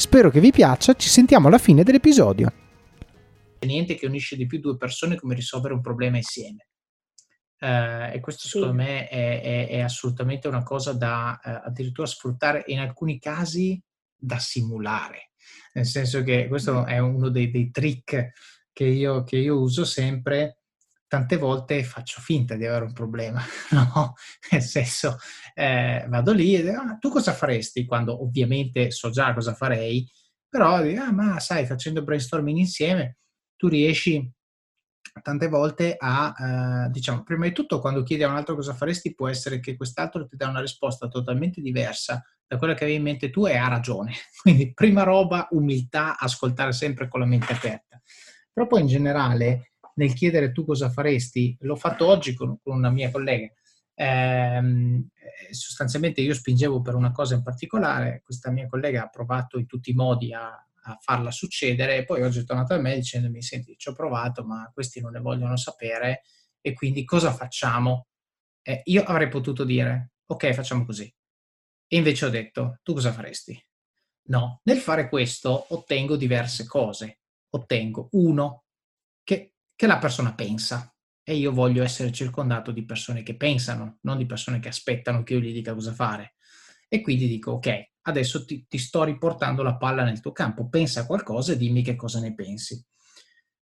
Spero che vi piaccia, ci sentiamo alla fine dell'episodio. Niente che unisce di più due persone come risolvere un problema insieme. Uh, e questo secondo me è, è, è, assolutamente una cosa da uh, addirittura sfruttare e in alcuni casi da simulare. Nel senso che questo è uno dei, dei trick che io, che io, uso sempre. Tante volte faccio finta di avere un problema, no? Nel senso, eh, vado lì e dico, ah, tu cosa faresti? Quando ovviamente so già cosa farei, però dico, ah, ma sai, facendo brainstorming insieme, tu riesci tante volte a, eh, diciamo, prima di tutto quando chiedi a un altro cosa faresti può essere che quest'altro ti dà una risposta totalmente diversa da quella che avevi in mente tu e ha ragione. Quindi prima roba, umiltà, ascoltare sempre con la mente aperta. Però poi in generale nel chiedere tu cosa faresti, l'ho fatto oggi con, con una mia collega, ehm, sostanzialmente io spingevo per una cosa in particolare, questa mia collega ha provato in tutti i modi a a farla succedere. E poi oggi è tornato a me dicendomi: Senti, ci ho provato, ma questi non ne vogliono sapere, e quindi cosa facciamo? Eh, io avrei potuto dire: Ok, facciamo così. E invece ho detto: Tu cosa faresti? No, nel fare questo ottengo diverse cose. Ottengo uno, che, che la persona pensa. E io voglio essere circondato di persone che pensano, non di persone che aspettano che io gli dica cosa fare. E quindi dico, ok, adesso ti, ti, sto riportando la palla nel tuo campo, pensa a qualcosa e dimmi che cosa ne pensi.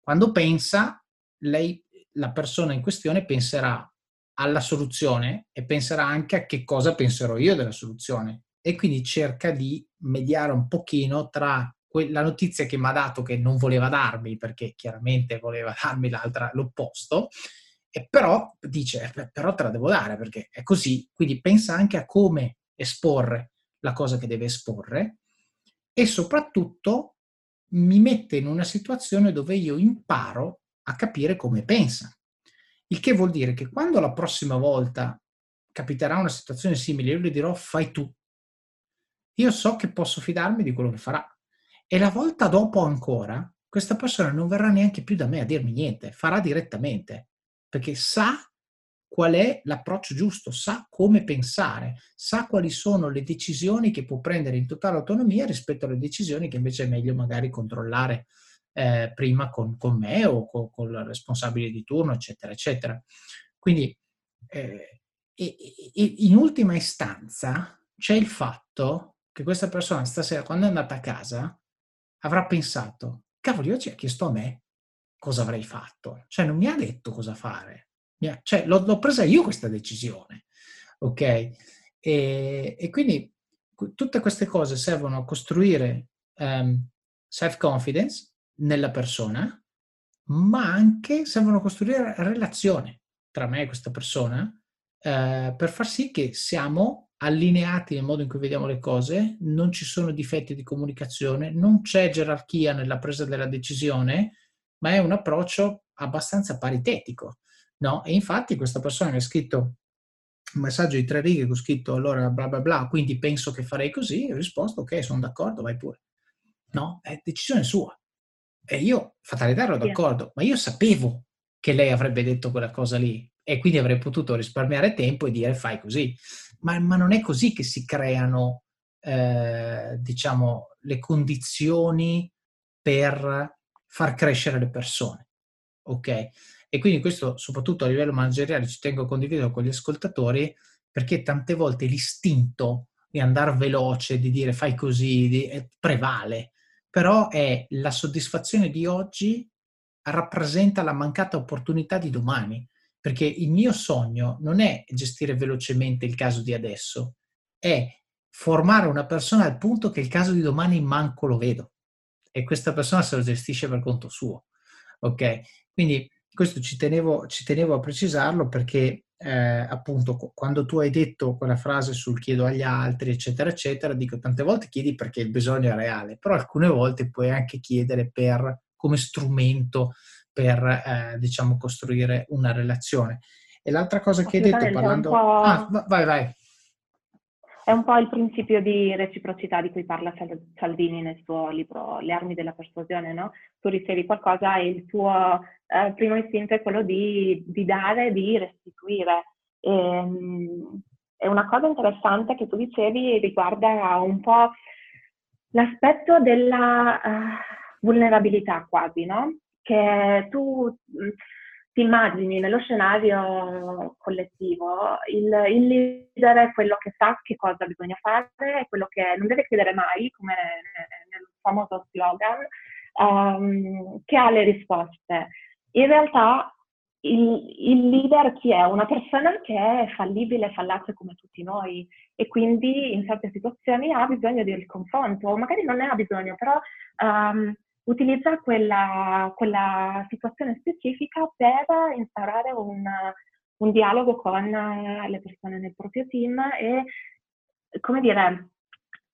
Quando pensa, lei, la persona in questione penserà alla soluzione e penserà anche a che cosa penserò io della soluzione e quindi cerca di mediare un pochino tra la notizia che mi ha dato che non voleva darmi perché chiaramente voleva darmi l'altra, l'opposto e però dice eh, però te la devo dare perché è così quindi pensa anche a come esporre la cosa che deve esporre e soprattutto mi mette in una situazione dove io imparo a capire come pensa. Il che vuol dire che quando la prossima volta capiterà una situazione simile, io gli dirò fai tu. Io so che posso fidarmi di quello che farà. E la volta dopo ancora, questa persona non verrà neanche più da me a dirmi niente, farà direttamente, perché sa qual è l'approccio giusto, sa come pensare, sa quali sono le decisioni che può prendere in totale autonomia rispetto alle decisioni che invece è meglio magari controllare eh, prima con, con, me o con, con, il responsabile di turno, eccetera, eccetera. Quindi, eh, e, e, in ultima istanza, c'è il fatto che questa persona stasera, quando è andata a casa, avrà pensato, cavoli, oggi ha chiesto a me cosa avrei fatto. Cioè, non mi ha detto cosa fare cioè, l'ho, l'ho, presa io questa decisione, ok? E, e, quindi tutte queste cose servono a costruire um, self-confidence nella persona, ma anche servono a costruire relazione tra me e questa persona eh, per far sì che siamo allineati nel modo in cui vediamo le cose, non ci sono difetti di comunicazione, non c'è gerarchia nella presa della decisione, ma è un approccio abbastanza paritetico. No? E infatti questa persona mi ha scritto un messaggio di tre righe che ho scritto allora bla bla bla, quindi penso che farei così, ho risposto ok, sono d'accordo, vai pure. No, è decisione sua. E io, fatalità, ero d'accordo, ma io sapevo che lei avrebbe detto quella cosa lì e quindi avrei potuto risparmiare tempo e dire fai così. Ma, ma non è così che si creano, eh, diciamo, le condizioni per far crescere le persone. Ok? E quindi questo, soprattutto a livello manageriale, ci tengo a condividere con gli ascoltatori, perché tante volte l'istinto di andare veloce, di dire fai così, di, eh, prevale, però è la soddisfazione di oggi rappresenta la mancata opportunità di domani, perché il mio sogno non è gestire velocemente il caso di adesso, è formare una persona al punto che il caso di domani manco lo vedo e questa persona se lo gestisce per conto suo. Ok? Quindi questo ci tenevo, ci tenevo a precisarlo perché eh, appunto quando tu hai detto quella frase sul chiedo agli altri, eccetera, eccetera, dico tante volte chiedi perché il bisogno è reale, però alcune volte puoi anche chiedere per, come strumento per, eh, diciamo, costruire una relazione. E l'altra cosa che hai detto parlando... Ah, vai, vai. È un po' il principio di reciprocità di cui parla Saldini nel suo libro Le armi della persuasione, no? Tu ricevi qualcosa e il tuo eh, primo istinto è quello di, di dare, di restituire. E, ehm, è una cosa interessante che tu dicevi riguarda un po' l'aspetto della uh, vulnerabilità quasi, no? Che tu ti immagini nello scenario collettivo, il, il, leader è quello che sa che cosa bisogna fare, è quello che non deve chiedere mai, come nel famoso slogan, um, che ha le risposte. In realtà il, il, leader chi è? Una persona che è fallibile, fallace come tutti noi e quindi in certe situazioni ha bisogno del confronto, magari non ne ha bisogno, però um, utilizza quella, quella situazione specifica per instaurare un, un dialogo con le persone nel proprio team e, come dire,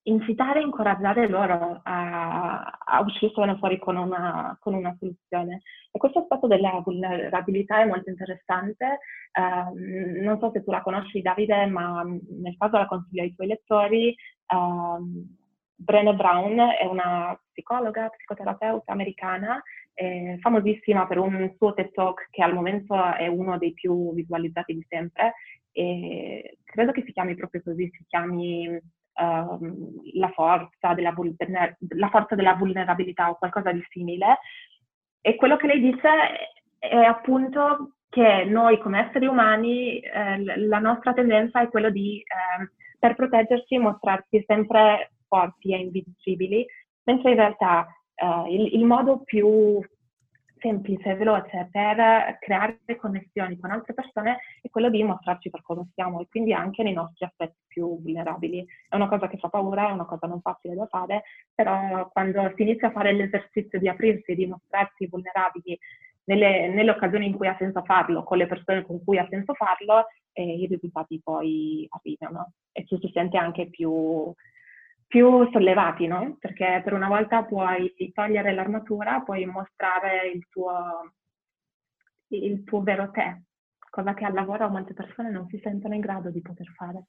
incitare e incoraggiare loro a, a uscirsene fuori con una, con una, soluzione. E questo aspetto della vulnerabilità è molto interessante. Uh, non so se tu la conosci, Davide, ma nel caso la consiglio ai tuoi lettori. Uh, Brené Brown è una psicologa, psicoterapeuta americana, eh, famosissima per un suo TED Talk che al momento è uno dei più visualizzati di sempre. E credo che si chiami proprio così, si chiami uh, la, forza della, la forza della vulnerabilità o qualcosa di simile. E quello che lei dice è appunto che noi come esseri umani eh, la nostra tendenza è quella di, eh, per proteggerci, mostrarsi sempre forti e invincibili, mentre in realtà eh, il, il modo più semplice e veloce per creare connessioni con altre persone è quello di mostrarci per come siamo e quindi anche nei nostri aspetti più vulnerabili. È una cosa che fa paura, è una cosa non facile da fare, però quando si inizia a fare l'esercizio di aprirsi e di mostrarsi vulnerabili nelle, nelle, occasioni in cui ha senso farlo, con le persone con cui ha senso farlo, eh, i risultati poi arrivano e ci si sente anche più più sollevati, no? Perché per una volta puoi togliere l'armatura, puoi mostrare il tuo, il tuo vero te, cosa che al lavoro molte persone non si sentono in grado di poter fare.